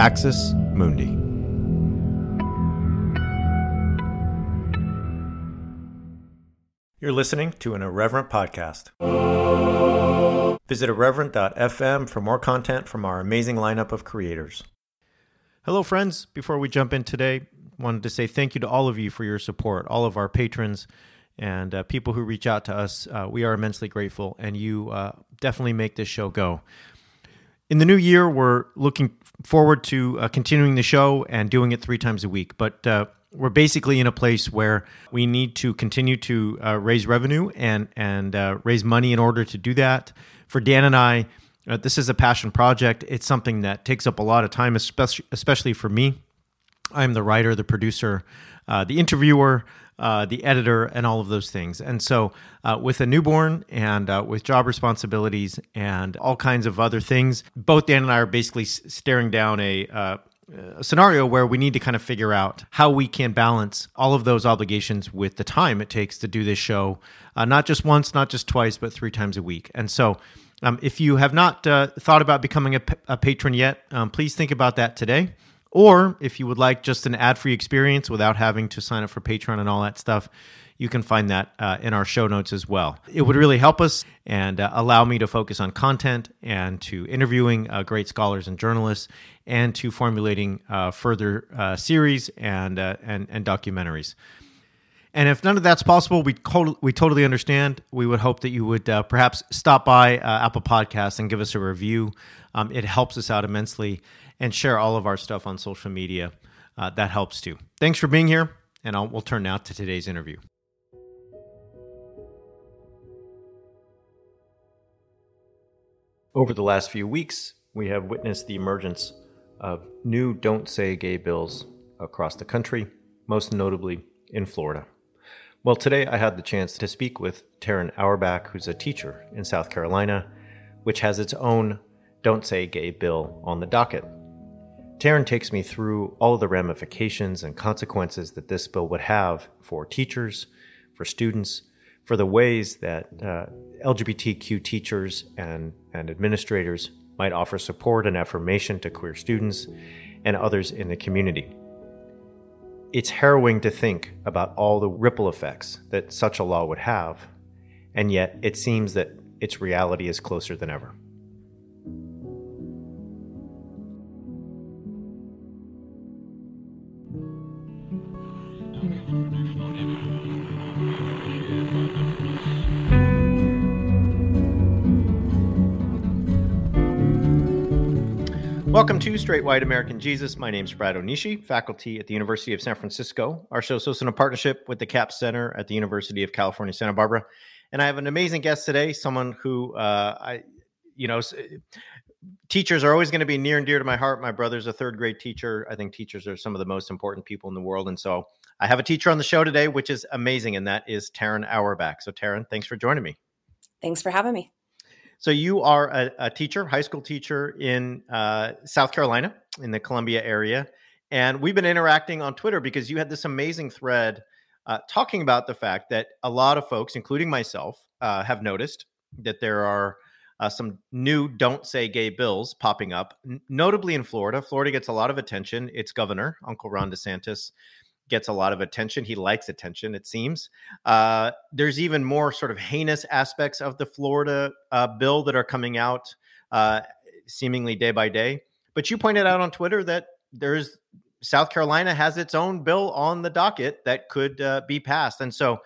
Axis Mundi. You're listening to an Irreverent podcast. Visit irreverent.fm for more content from our amazing lineup of creators. Hello, friends. Before we jump in today, wanted to say thank you to all of you for your support, all of our patrons and uh, people who reach out to us. Uh, we are immensely grateful, and you uh, definitely make this show go. In the new year, we're looking forward to uh, continuing the show and doing it three times a week. But uh, we're basically in a place where we need to continue to uh, raise revenue and and raise money in order to do that. For Dan and I, this is a passion project. It's something that takes up a lot of time, especially especially for me. I'm the writer, the producer, the interviewer uh, the editor, and all of those things. And so, uh, with a newborn and uh, with job responsibilities and all kinds of other things, both Dan and I are basically staring down a, uh, a scenario where we need to kind of figure out how we can balance all of those obligations with the time it takes to do this show, uh, not just once, not just twice, but three times a week. And so, um, if you have not uh, thought about becoming a, a patron yet, um, please think about that today. Or if you would like just an ad free experience without having to sign up for Patreon and all that stuff, you can find that uh, in our show notes as well. It would really help us and uh, allow me to focus on content and to interviewing uh, great scholars and journalists and to formulating uh, further uh, series and, uh, and, and documentaries. And if none of that's possible, we, we totally understand. We would hope that you would perhaps stop by Apple Podcasts and give us a review. Um, it helps us out immensely and share all of our stuff on social media. Uh, that helps too. Thanks for being here, and I'll, we'll turn now to today's interview. Over the last few weeks, we have witnessed the emergence of new Don't Say Gay bills across the country, most notably in Florida. Well, today I had the chance to speak with Taryn Auerbach, who's a teacher in South Carolina, which has its own Don't Say Gay bill on the docket. Taryn takes me through all the ramifications and consequences that this bill would have for teachers, for students, for the ways that uh, LGBTQ teachers and, and administrators might offer support and affirmation to queer students and others in the community. It's harrowing to think about all the ripple effects that such a law would have, and yet it seems that its reality is closer than ever. Welcome to Straight White American Jesus. My name is Brad Onishi, faculty at the University of San Francisco. Our show is hosted in a partnership with the Capps Center at the University of California, Santa Barbara. And I have an amazing guest today, someone who uh, I, you know, teachers are always going to be near and dear to my heart. My brother's a third grade teacher. I think teachers are some of the most important people in the world. And so I have a teacher on the show today, which is amazing. And that is Taryn Auerbach. So, Taryn, thanks for joining me. Thanks for having me. So you are a, a teacher, high school teacher in uh, South Carolina, in the Columbia area, and we've been interacting on Twitter because you had this amazing thread uh, talking about the fact that a lot of folks, including myself, uh, have noticed that there are uh, some new "Don't Say Gay" bills popping up, n- notably in Florida. Florida gets a lot of attention. Its governor, Uncle Ron DeSantis, gets a lot of attention. He likes attention, it seems. Uh, there's even more sort of heinous aspects of the Florida uh, bill that are coming out uh, seemingly day by day. But you pointed out on Twitter that there's South Carolina has its own bill on the docket that could uh, be passed. And so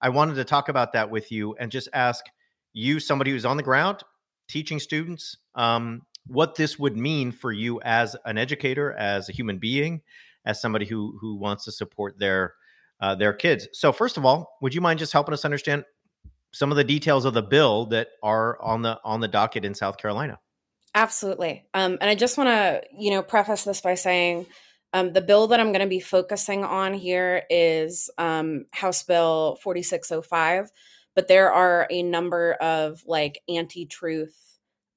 I wanted to talk about that with you and just ask you, somebody who's on the ground teaching students, um, what this would mean for you as an educator, as a human being, as somebody who who wants to support their uh, their kids. So first of all, would you mind just helping us understand some of the details of the bill that are on the on the docket in South Carolina? Absolutely. Um, and I just want to you know preface this by saying. Um, the bill that I'm going to be focusing on here is um, House Bill 4605, but there are a number of like anti truth,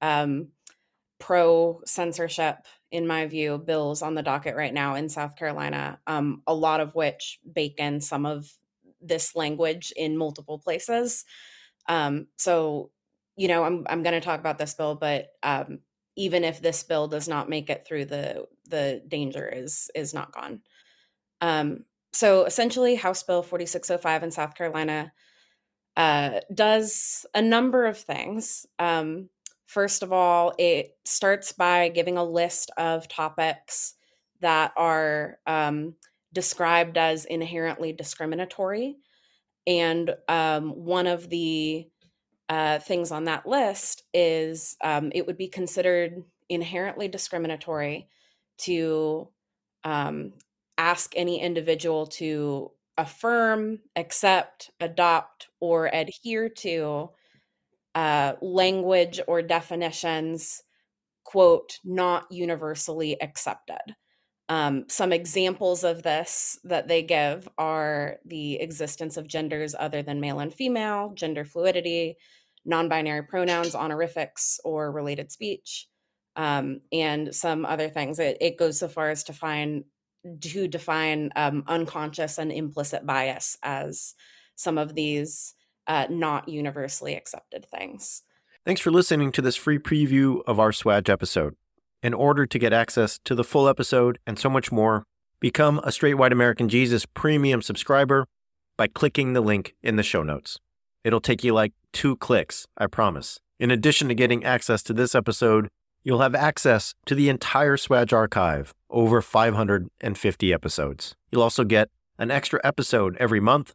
um, pro censorship in my view, bills on the docket right now in South Carolina, um, a lot of which bake in some of this language in multiple places. Um, so, you know, I'm I'm going to talk about this bill, but um, even if this bill does not make it through the the danger is is not gone. Um, so essentially, House Bill 4605 in South Carolina uh, does a number of things. Um, first of all, it starts by giving a list of topics that are um, described as inherently discriminatory. And um, one of the uh, things on that list is um, it would be considered inherently discriminatory to um, ask any individual to affirm, accept, adopt, or adhere to uh, language or definitions, quote, not universally accepted. Um, some examples of this that they give are the existence of genders other than male and female, gender fluidity, non binary pronouns, honorifics, or related speech, um, and some other things. It, it, goes so far as to find to define um, unconscious and implicit bias as some of these uh, not universally accepted things. Thanks for listening to this free preview of our Swag episode. In order to get access to the full episode and so much more, become a Straight White American Jesus premium subscriber by clicking the link in the show notes. It'll take you like two clicks, I promise. In addition to getting access to this episode, you'll have access to the entire Swag archive, over 550 episodes. You'll also get an extra episode every month,